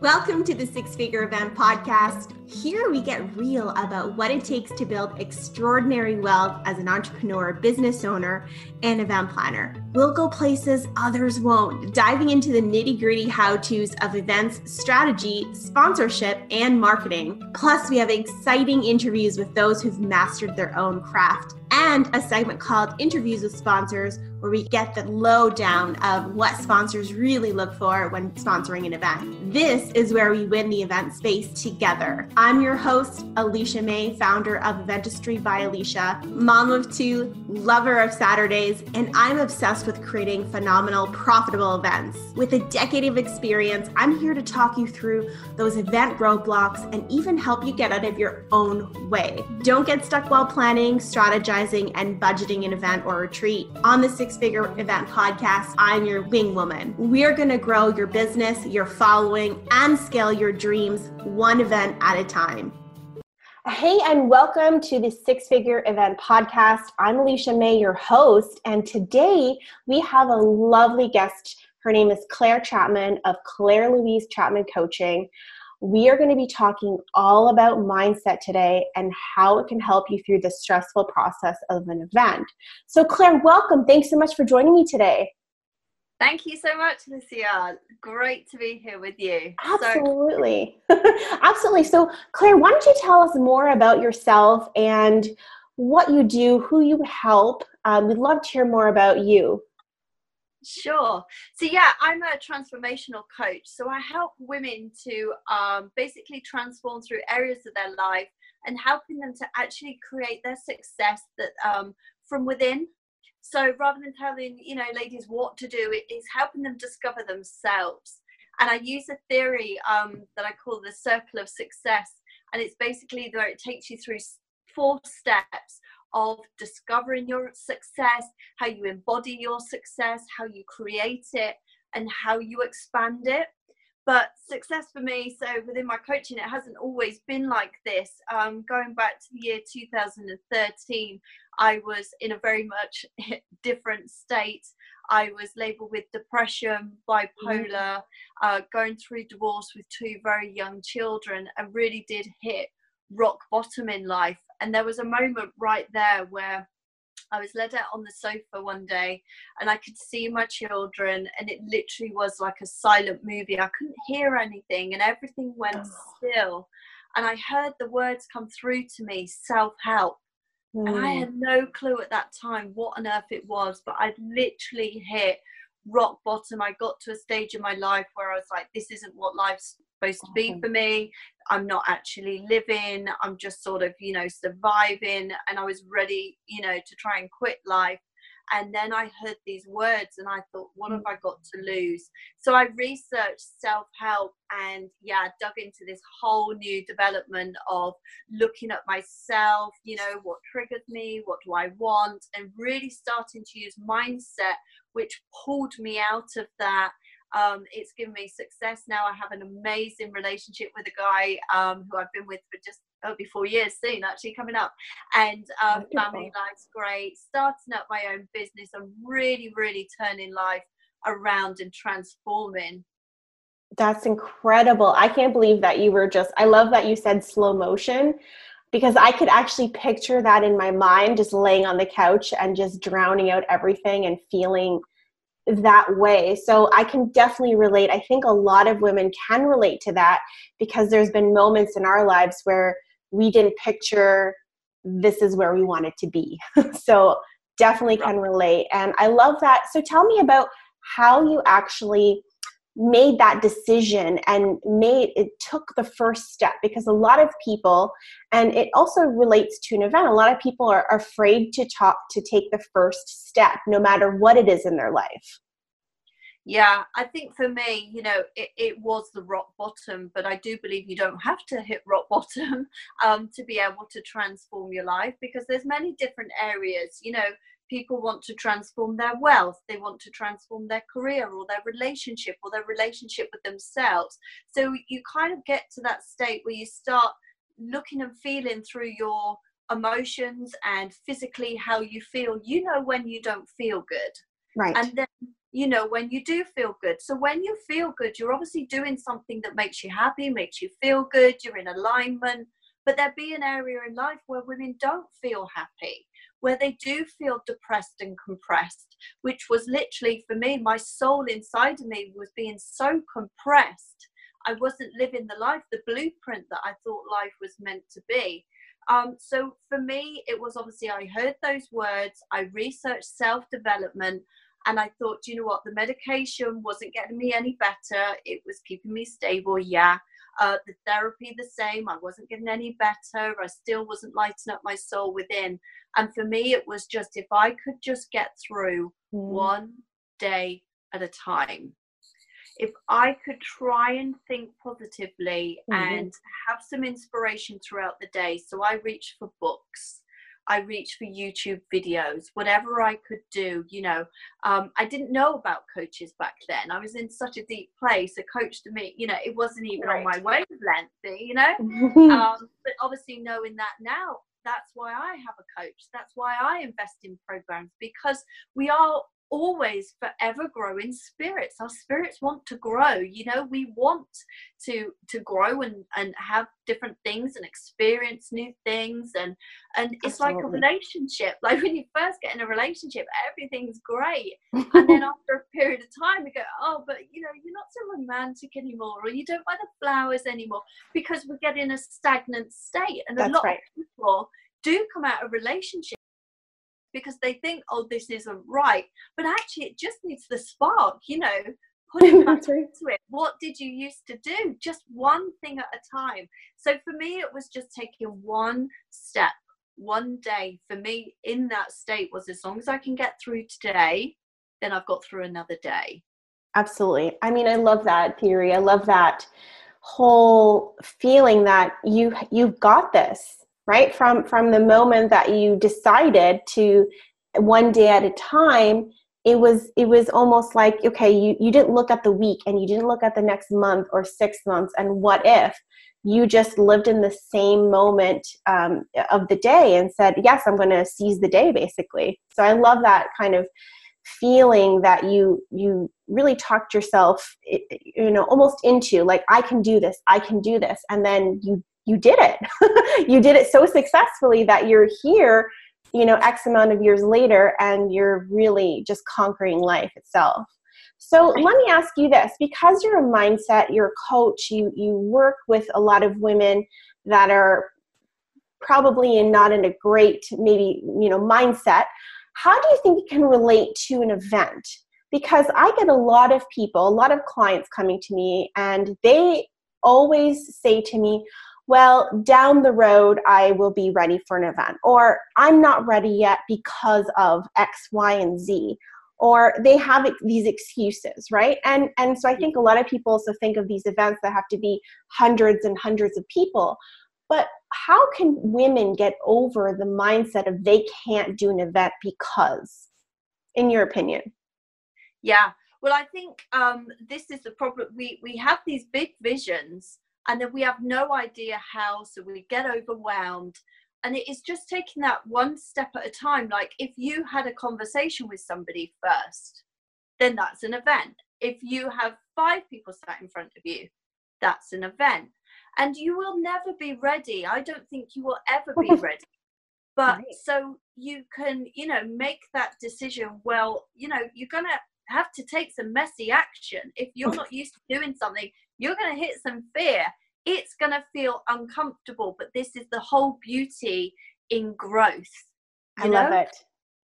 Welcome to the Six Figure Event Podcast. Here we get real about what it takes to build extraordinary wealth as an entrepreneur, business owner, and event planner. We'll go places others won't, diving into the nitty gritty how to's of events, strategy, sponsorship, and marketing. Plus, we have exciting interviews with those who've mastered their own craft and a segment called Interviews with Sponsors, where we get the lowdown of what sponsors really look for when sponsoring an event. This is where we win the event space together. I'm your host, Alecia May, founder of Eventistry by Alecia, mom of two, lover of Saturdays, and I'm obsessed with creating phenomenal, profitable events. With a decade of experience, I'm here to talk you through those event roadblocks and even help you get out of your own way. Don't get stuck while planning, strategizing, and budgeting an event or retreat. On the Six Figure Event Podcast, I'm your wing woman. We're going to grow your business, your following, and scale your dreams one event at a time. Hey, and welcome to the Six Figure Event Podcast. I'm Alecia May, your host, and today we have a lovely guest. Her name is Claire Chapman of Claire Louise Chapman Coaching. We are going to be talking all about mindset today and how it can help you through the stressful process of an event. So, Claire, welcome. Thanks so much for joining me today. Thank you so much, Alecia. Great to be here with you. Absolutely. So- Absolutely. So, Claire, why don't you tell us more about yourself and what you do, who you help? Um, we'd love to hear more about you. Sure. So, yeah, I'm a transformational coach. So, I help women to um, basically transform through areas of their life and helping them to actually create their success that um, from within. So, rather than telling you know ladies what to do, it is helping them discover themselves. And I use a theory um, that I call the circle of success, and it's basically where it takes you through four steps of discovering your success, how you embody your success, how you create it, and how you expand it. But success for me, so within my coaching, it hasn't always been like this. Um, going back to the year 2013, I was in a very much different state. I was labeled with depression, bipolar, uh, going through divorce with two very young children, and really did hit rock bottom in life. And there was a moment right there where I was led out on the sofa one day and I could see my children, and it literally was like a silent movie. I couldn't hear anything, and everything went oh. still. And I heard the words come through to me self help. Mm. And I had no clue at that time what on earth it was, but I'd literally hit rock bottom. I got to a stage in my life where I was like, this isn't what life's supposed to be for me. I'm not actually living. I'm just sort of, you know, surviving. And I was ready, you know, to try and quit life. And then I heard these words and I thought, what have mm. I got to lose? So I researched self help and, yeah, dug into this whole new development of looking at myself, you know, what triggers me, what do I want, and really starting to use mindset, which pulled me out of that um, it's given me success now. I have an amazing relationship with a guy um, who I've been with for just oh, be four years soon, actually coming up. And um, family life's great. Starting up my own business and really, really turning life around and transforming. That's incredible. I can't believe that you were just, I love that you said slow motion because I could actually picture that in my mind, just laying on the couch and just drowning out everything and feeling that way. So I can definitely relate. I think a lot of women can relate to that because there's been moments in our lives where we didn't picture this is where we wanted to be. so definitely can relate. And I love that. So tell me about how you actually made that decision and made it took the first step because a lot of people and it also relates to an event a lot of people are afraid to talk to take the first step no matter what it is in their life. Yeah i think for me you know it, it was the rock bottom but i do believe you don't have to hit rock bottom um, to be able to transform your life because there's many different areas you know people want to transform their wealth, they want to transform their career or their relationship or their relationship with themselves. So you kind of get to that state where you start looking and feeling through your emotions and physically how you feel. You know when you don't feel good. Right. And then you know, when you do feel good. So when you feel good, you're obviously doing something that makes you happy, makes you feel good, you're in alignment. But there be an area in life where women don't feel happy, where they do feel depressed and compressed, which was literally for me, my soul inside of me was being so compressed. I wasn't living the life, the blueprint that I thought life was meant to be. Um, so for me, it was obviously I heard those words, I researched self development, and I thought, you know what, the medication wasn't getting me any better. It was keeping me stable, yeah. Uh, the therapy, the same. I wasn't getting any better. I still wasn't lighting up my soul within. And for me, it was just if I could just get through mm. one day at a time. If I could try and think positively mm-hmm. and have some inspiration throughout the day. So I reached for books. I reached for YouTube videos, whatever I could do. You know, um, I didn't know about coaches back then. I was in such a deep place. A coach to me, you know, it wasn't even right. on my wavelength, you know. um, but obviously, knowing that now, that's why I have a coach. That's why I invest in programs because we are always forever growing spirits. Our spirits want to grow. You know we want to to grow and and have different things and experience new things. And and it's Absolutely. like a relationship. Like when you first get in a relationship everything's great. And then after a period of time we go oh but you know you're not so romantic anymore or you don't buy the flowers anymore because we get in a stagnant state. And That's a lot right. of people do come out of relationships because they think, oh, this isn't right. But actually, it just needs the spark, you know, putting back into it. What did you used to do? Just one thing at a time. So for me, it was just taking one step, one day. For me, in that state was as long as I can get through today, then I've got through another day. Absolutely. I mean, I love that theory. I love that whole feeling that you you've got this right? From from the moment that you decided to one day at a time it was it was almost like okay you you didn't look at the week and you didn't look at the next month or six months. And what if you just lived in the same moment um, of the day and said yes i'm going to seize the day basically. So i love that kind of feeling that you you really talked yourself you know almost into like i can do this. I can do this. And then you you did it. you did it so successfully that you're here, you know, X amount of years later, and you're really just conquering life itself. So let me ask you this because you're a mindset, you're a coach, you, you work with a lot of women that are probably in not in a great maybe you know mindset how do you think it can relate to an event because i get a lot of people a lot of clients coming to me and they always say to me well, down the road, I will be ready for an event, or I'm not ready yet because of X, Y, and Z. Or they have these excuses, right? And and so I think a lot of people also think of these events that have to be hundreds and hundreds of people. But how can women get over the mindset of they can't do an event because, in your opinion? Yeah, well, I think um, this is the problem. We we have these big visions, and then we have no idea how so we get overwhelmed. And it is just taking that one step at a time. Like if you had a conversation with somebody first then that's an event. If you have five people sat in front of you that's an event. And you will never be ready. I don't think you will ever be ready. But right. so you can you know make that decision well you know you're gonna have to take some messy action. If you're not used to doing something you're going to hit some fear. It's going to feel uncomfortable, but this is the whole beauty in growth. I know? love it.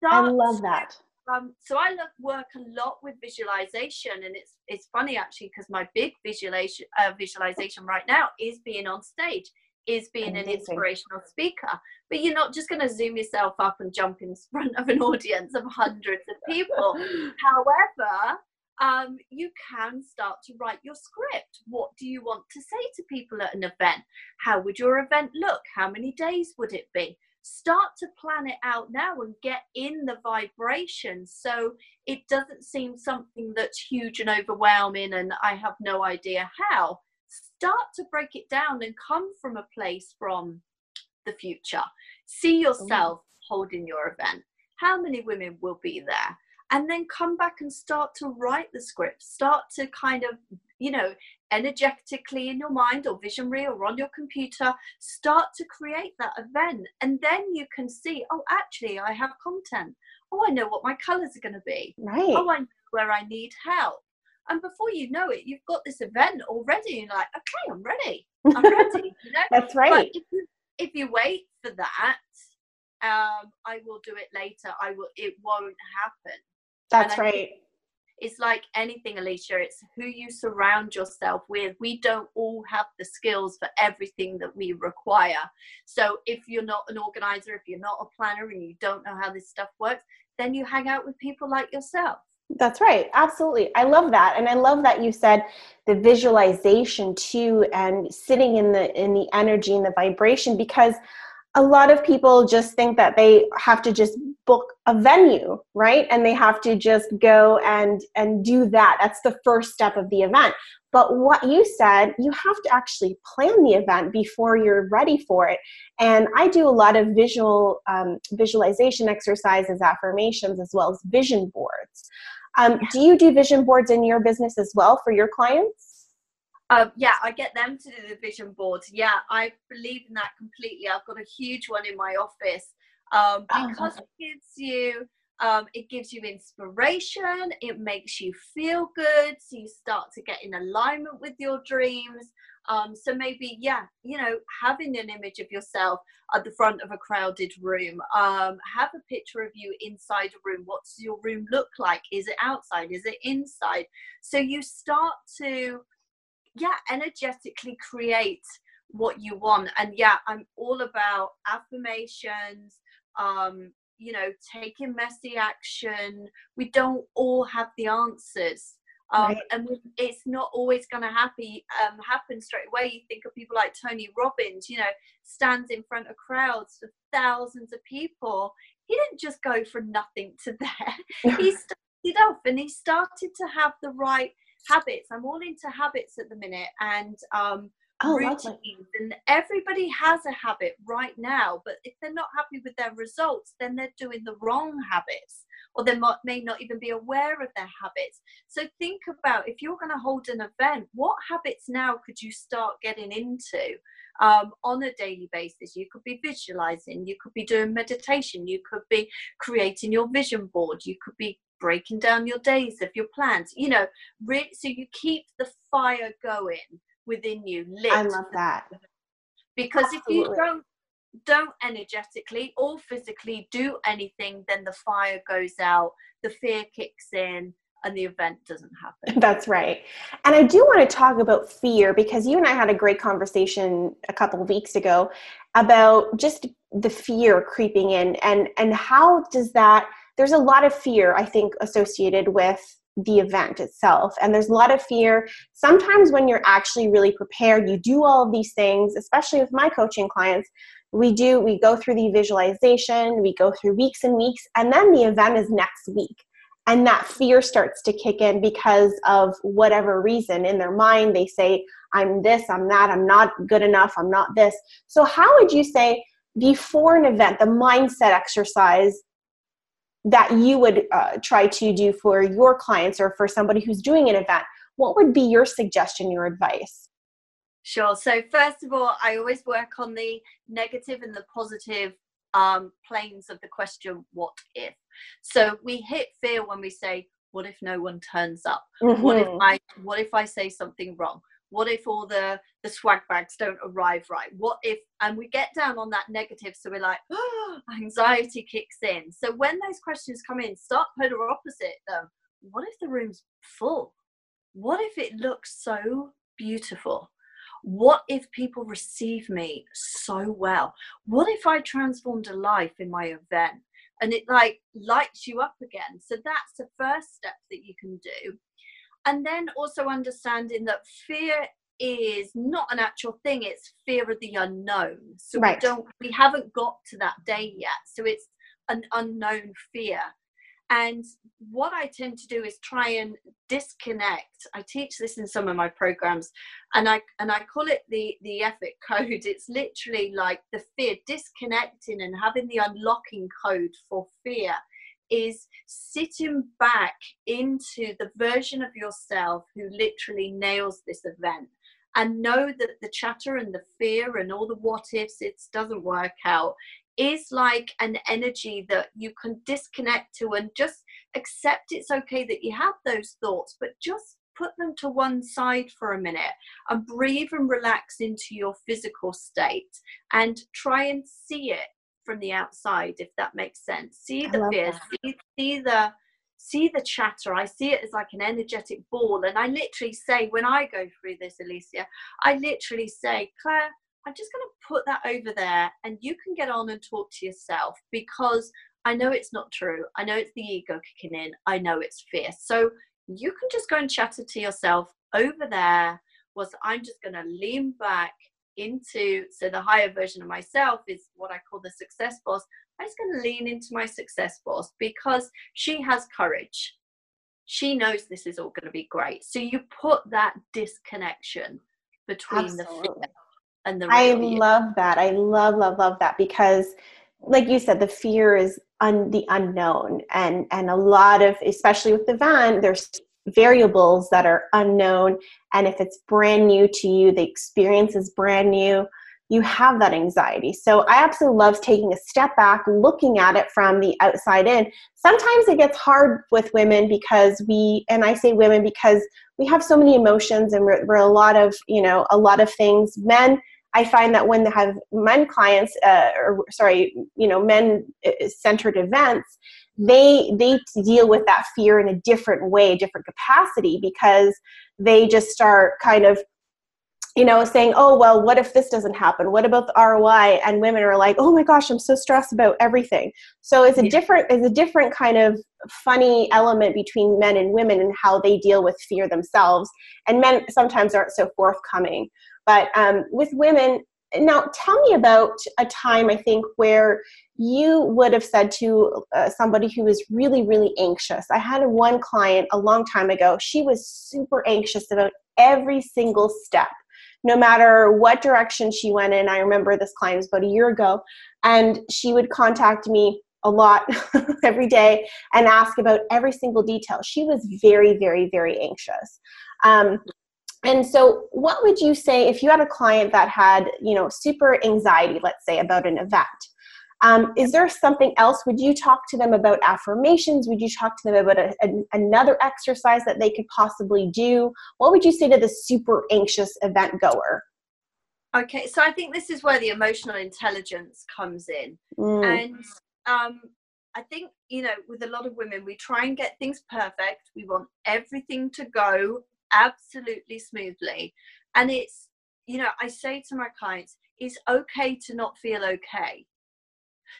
Start I love that. Um, so I love work a lot with visualization, and it's it's funny actually because my big visualization uh, visualization right now is being on stage, is being Amazing. an inspirational speaker. But you're not just going to zoom yourself up and jump in front of an audience of hundreds of people. However, um, you can start to write your script. What do you want to say to people at an event? How would your event look? How many days would it be? Start to plan it out now and get in the vibration so it doesn't seem something that's huge and overwhelming and I have no idea how. Start to break it down and come from a place from the future. See yourself holding your event. How many women will be there? And then come back and start to write the script start to kind of you know energetically in your mind or visionary or on your computer start to create that event. And then you can see oh actually i have content. Oh i know what my colors are going to be. Right. Oh i know where i need help. And before you know it you've got this event already. And you're like okay i'm ready. I'm ready you know? That's right. if you, if you wait for that um i will do it later. I will it won't happen that's right. it's like anything alecia it's who you surround yourself with. We don't all have the skills for everything that we require. So if you're not an organizer if you're not a planner and you don't know how this stuff works then you hang out with people like yourself. That's right. Absolutely. I love that. And i love that you said the visualization too and sitting in the in the energy and the vibration because a lot of people just think that they have to just book a venue right? And they have to just go and and do that. That's the first step of the event. But what you said you have to actually plan the event before you're ready for it. And i do a lot of visual um, visualization exercises affirmations as well as vision boards. Um, do you do vision boards in your business as well for your clients um, yeah, I get them to do the vision board. Yeah, I believe in that completely. I've got a huge one in my office um, oh, because oh. it gives you um, it gives you inspiration. It makes you feel good. So you start to get in alignment with your dreams. Um, so maybe, yeah, you know, having an image of yourself at the front of a crowded room, um, have a picture of you inside a room. What's your room look like? Is it outside? Is it inside? So you start to yeah energetically create what you want. And yeah i'm all about affirmations um you know taking messy action. We don't all have the answers. Um, right. and it's not always going to happen um, happen straight away. You think of people like tony robbins you know stands in front of crowds of thousands of people. He didn't just go from nothing to there. He started off and he started to have the right habits. I'm all into habits at the minute and um, oh, routines. Lovely. And everybody has a habit right now, but if they're not happy with their results, then they're doing the wrong habits or they may not even be aware of their habits. So think about if you're going to hold an event, what habits now could you start getting into? Um, on a daily basis. You could be visualizing, you could be doing meditation, you could be creating your vision board, you could be breaking down your days of your plans you know re- so you keep the fire going within you lit i love that because Absolutely. if you don't don't energetically or physically do anything then the fire goes out the fear kicks in and the event doesn't happen. That's right. And I do want to talk about fear because you and I had a great conversation a couple of weeks ago about just the fear creeping in and and how does that there's a lot of fear, I think, associated with the event itself. And there's a lot of fear. Sometimes when you're actually really prepared, you do all of these things, especially with my coaching clients. We do, we go through the visualization, we go through weeks and weeks, and then the event is next week. And that fear starts to kick in because of whatever reason in their mind. They say, I'm this, I'm that, I'm not good enough, I'm not this. So, how would you say before an event, the mindset exercise that you would uh, try to do for your clients or for somebody who's doing an event what would be your suggestion your advice sure so first of all i always work on the negative and the positive um, planes of the question what if so we hit fear when we say what if no one turns up mm-hmm. what if mm-hmm. i what if i say something wrong what if all the the swag bags don't arrive right? What if and we get down on that negative so we're like oh, anxiety kicks in. So when those questions come in start polar opposite them what if the room's full? What if it looks so beautiful? What if people receive me so well? What if i transformed a life in my event and it like lights you up again? So that's the first step that you can do and then also understanding that fear is not an actual thing it's fear of the unknown. So right. we don't we haven't got to that day yet so it's an unknown fear. And what i tend to do is try and disconnect. I teach this in some of my programs and i and i call it the the EFIC code. It's literally like the fear disconnecting and having the unlocking code for fear is sitting back into the version of yourself who literally nails this event and know that the chatter and the fear and all the what ifs it doesn't work out is like an energy that you can disconnect to and just accept it's okay that you have those thoughts but just put them to one side for a minute and breathe and relax into your physical state and try and see it from the outside if that makes sense. See the fear see, see the see the chatter. I see it as like an energetic ball. And i literally say when i go through this alecia i literally say claire i'm just going to put that over there and you can get on and talk to yourself because i know it's not true. I know it's the ego kicking in. I know it's fear. So you can just go and chatter to yourself over there was i'm just going to lean back into so the higher version of myself is what i call the success boss i'm just going to lean into my success boss because she has courage. She knows this is all going to be great. So you put that disconnection between Absolutely. the fear and the i love that. I love love love that because like you said the fear is un, the unknown and and a lot of especially with the van there's variables that are unknown. And if it's brand new to you the experience is brand new you have that anxiety. So i absolutely love taking a step back looking at it from the outside in. Sometimes it gets hard with women because we and i say women because we have so many emotions and we're, we're a lot of you know a lot of things. Men I find that when they have men clients, uh, or sorry, you know, men uh, centered events, they they deal with that fear in a different way, a different capacity, because they just start kind of you know saying oh well what if this doesn't happen? What about the roi and women are like oh my gosh i'm so stressed about everything. So it's a different it's a different kind of funny element between men and women and how they deal with fear themselves. And men sometimes aren't so forthcoming. But um, with women, now tell me about a time I think where you would have said to uh, somebody who was really, really anxious. I had one client a long time ago. She was super anxious about every single step no matter what direction she went in. I remember this client was about a year ago, and she would contact me a lot every day and ask about every single detail. She was very, very, very anxious. Um, and so what would you say if you had a client that had you know super anxiety let's say about an event um, is there something else would you talk to them about affirmations would you talk to them about a, a, another exercise that they could possibly do what would you say to the super anxious event goer okay so i think this is where the emotional intelligence comes in mm. and um, i think you know with a lot of women we try and get things perfect we want everything to go absolutely smoothly. And it's, you know, I say to my clients, it's okay to not feel okay.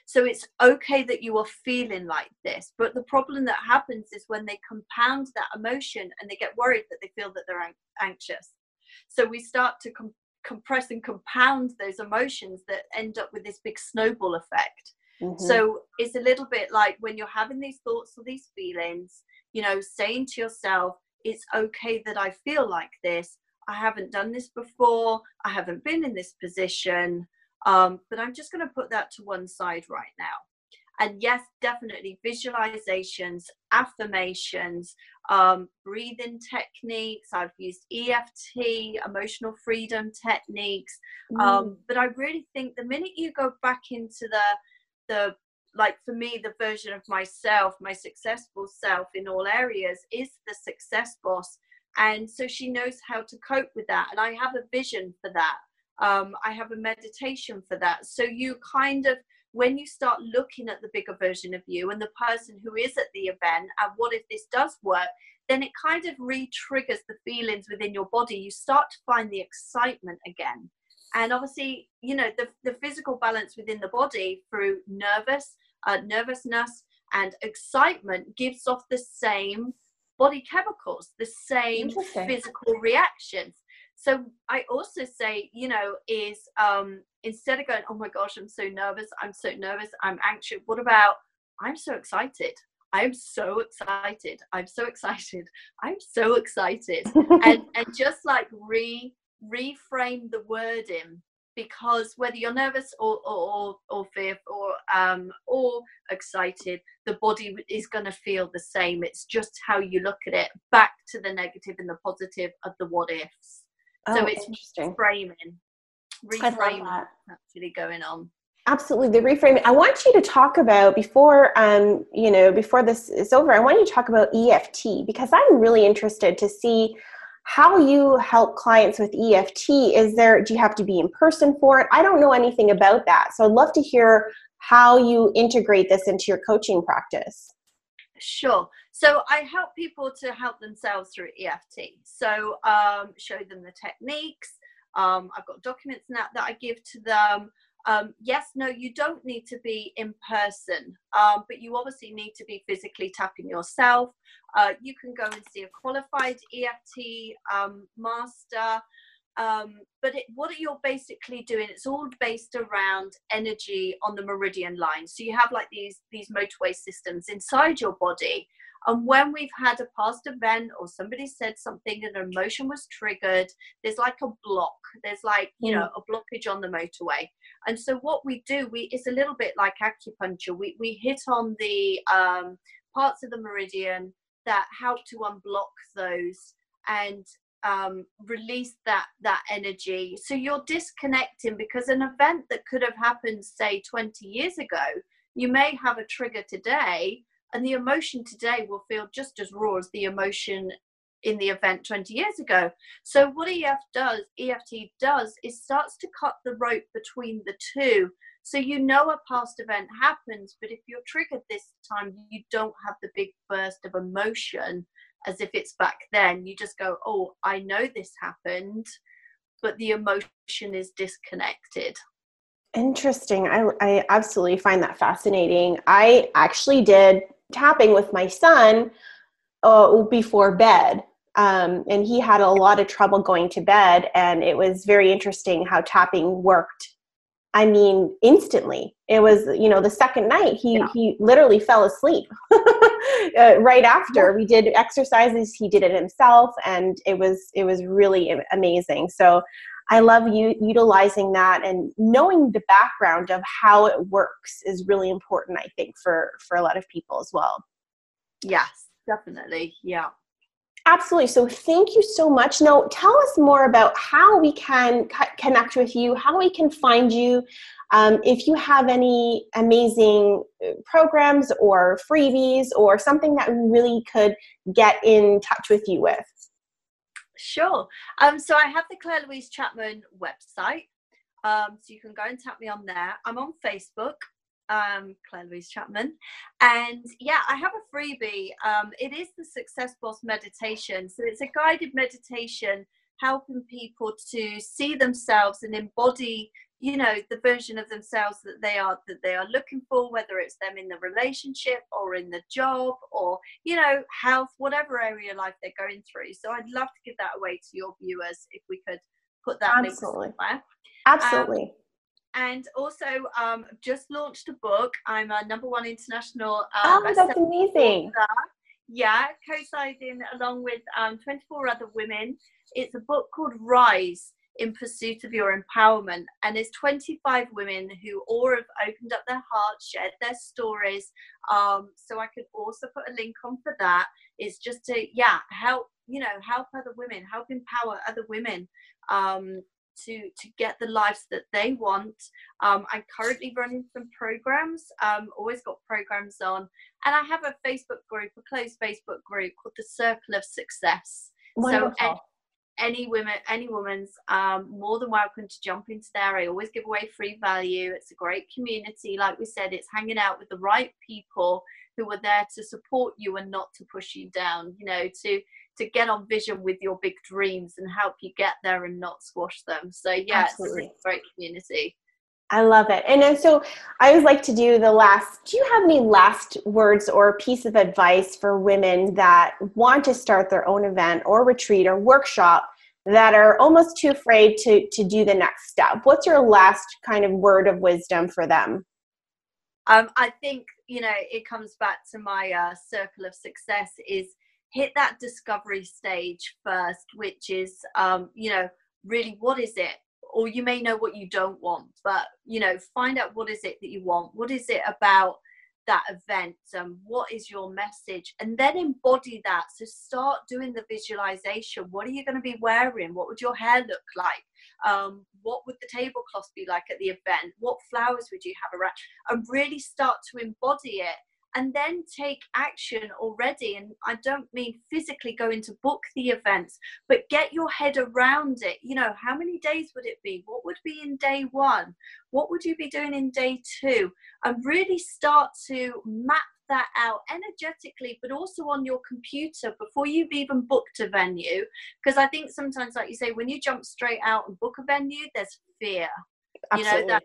So it's okay that you are feeling like this. But the problem that happens is when they compound that emotion and they get worried that they feel that they're anxious. So we start to com- compress and compound those emotions that end up with this big snowball effect. Mm-hmm. So it's a little bit like when you're having these thoughts or these feelings, you know, saying to yourself, it's okay that I feel like this. I haven't done this before. I haven't been in this position. Um, but I'm just going to put that to one side right now. And yes, definitely visualizations, affirmations, um, breathing techniques. I've used EFT, emotional freedom techniques. Um, mm. Um, but I really think the minute you go back into the the like for me the version of myself my successful self in all areas is the success boss and so she knows how to cope with that and i have a vision for that um, i have a meditation for that. So you kind of when you start looking at the bigger version of you and the person who is at the event and what if this does work then it kind of re-triggers the feelings within your body. You start to find the excitement again. And obviously you know the, the physical balance within the body through nervous uh, nervousness and excitement gives off the same body chemicals, the same physical reactions. So I also say, you know, is um, instead of going, oh my gosh, I'm so nervous, I'm so nervous, I'm anxious. What about I'm so excited? I'm so excited. I'm so excited. I'm so excited. and and just like re reframe the wording because whether you're nervous or or, or, or fearful or um, or excited, the body is going to feel the same. It's just how you look at it. Back to the negative and the positive of the what ifs. Oh, so it's interesting. framing, reframing actually going on. Absolutely, the reframing. I want you to talk about before, um, you know, before this is over. I want you to talk about EFT because I'm really interested to see how you help clients with EFT. Is there, do you have to be in person for it? I don't know anything about that. So I'd love to hear how you integrate this into your coaching practice. Sure. So I help people to help themselves through EFT. So um, show them the techniques. Um, I've got documents now that I give to them um, yes, no, you don't need to be in person, um, but you obviously need to be physically tapping yourself. Uh, you can go and see a qualified EFT um, master. Um, but it, what you're basically doing, it's all based around energy on the meridian line. So you have like these these motorway systems inside your body, and when we've had a past event or somebody said something and an emotion was triggered, there's like a block. There's like, you know, mm. a blockage on the motorway. And so what we do, we it's a little bit like acupuncture. We we hit on the um, parts of the meridian that help to unblock those and um, release that that energy. So you're disconnecting because an event that could have happened, say, 20 years ago, you may have a trigger today and the emotion today will feel just as raw as the emotion in the event 20 years ago. So what EF does, EFT does is starts to cut the rope between the two. So you know a past event happens, but if you're triggered this time, you don't have the big burst of emotion as if it's back then. You just go, "Oh, I know this happened," but the emotion is disconnected. Interesting. I, I absolutely find that fascinating. I actually did tapping with my son uh, before bed. Um, and he had a lot of trouble going to bed, and it was very interesting how tapping worked. I mean, instantly. It was, you know, the second night he yeah. he literally fell asleep uh, right after we did exercises. He did it himself, and it was it was really amazing. So I love you utilizing that and knowing the background of how it works is really important, I think, for for a lot of people as well. Yes, definitely. Yeah. Absolutely. So thank you so much. Now, tell us more about how we can connect with you, how we can find you. Um, if you have any amazing uh, programs or freebies or something that we really could get in touch with you with. Sure. Um, so I have the Claire Louise Chapman website. Um, so you can go and tap me on there. I'm on Facebook, um, Claire Louise Chapman. And yeah, I have a freebie. Um, it is the Success Boss meditation. So it's a guided meditation helping people to see themselves and embody you know the version of themselves that they are that they are looking for whether it's them in the relationship or in the job or you know health whatever area of life they're going through. So i'd love to give that away to your viewers if we could put that absolutely. somewhere. absolutely. Um, and also um, just launched a book. I'm a number one international um, oh that's amazing. author. yeah co-signing along with um, 24 other women. It's a book called rise in pursuit of your empowerment. And there's 25 women who all have opened up their hearts, shared their stories. Um, so I could also put a link on for that. It's just to, yeah, help, you know, help other women, help empower other women. Um, to to get the lives that they want. Um, I'm currently running some programs. Um, always got programs on, and I have a Facebook group, a closed Facebook group called the Circle of Success. Wonderful. So any women any woman's um, more than welcome to jump into there. I always give away free value. It's a great community. Like we said it's hanging out with the right people who are there to support you and not to push you down you know to to get on vision with your big dreams and help you get there and not squash them. So yeah Absolutely. it's a great community I love it. And so I always like to do the last. Do you have any last words or piece of advice for women that want to start their own event or retreat or workshop that are almost too afraid to, to do the next step? What's your last kind of word of wisdom for them? Um, I think, you know, it comes back to my uh, circle of success is hit that discovery stage first, which is, um, you know, really what is it? Or you may know what you don't want but you know find out what is it that you want. What is it about that event? And what is your message? And then embody that. So start doing the visualization. What are you going to be wearing? What would your hair look like? Um, what would the tablecloth be like at the event? What flowers would you have around? And really start to embody it and then take action already. And I don't mean physically going to book the events, but get your head around it. You know, how many days would it be? What would be in day one? What would you be doing in day two? And really start to map that out energetically, but also on your computer before you've even booked a venue. Because I think sometimes, like you say, when you jump straight out and book a venue, there's fear. Absolutely. You know, that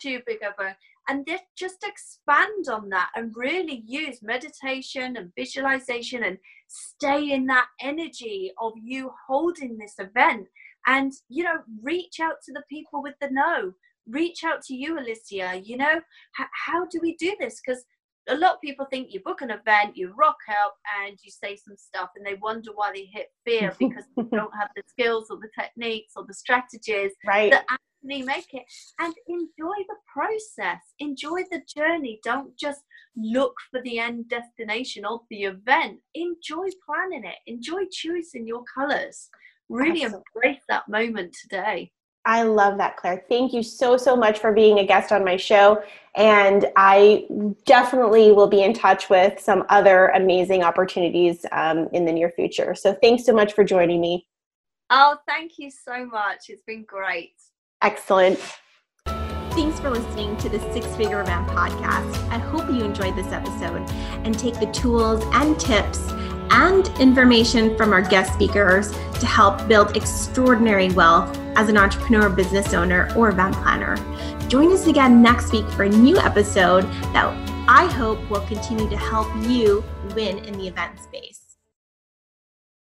too big of a and just expand on that and really use meditation and visualization and stay in that energy of you holding this event. And you know reach out to the people with the no reach out to you alecia you know? H- how do we do this? Because a lot of people think you book an event you rock up and you say some stuff and they wonder why they hit fear because they don't have the skills or the techniques or the strategies right. that make it and enjoy the process enjoy the journey don't just look for the end destination of the event enjoy planning it enjoy choosing your colors really Absolutely. embrace that moment today I love that, Claire. Thank you so, so much for being a guest on my show. And I definitely will be in touch with some other amazing opportunities um, in the near future. So thanks so much for joining me. Oh, thank you so much. It's been great. Excellent. Thanks for listening to the Six Figure Event podcast. I hope you enjoyed this episode and take the tools and tips and information from our guest speakers to help build extraordinary wealth as an entrepreneur, business owner, or event planner. Join us again next week for a new episode that I hope will continue to help you win in the event space.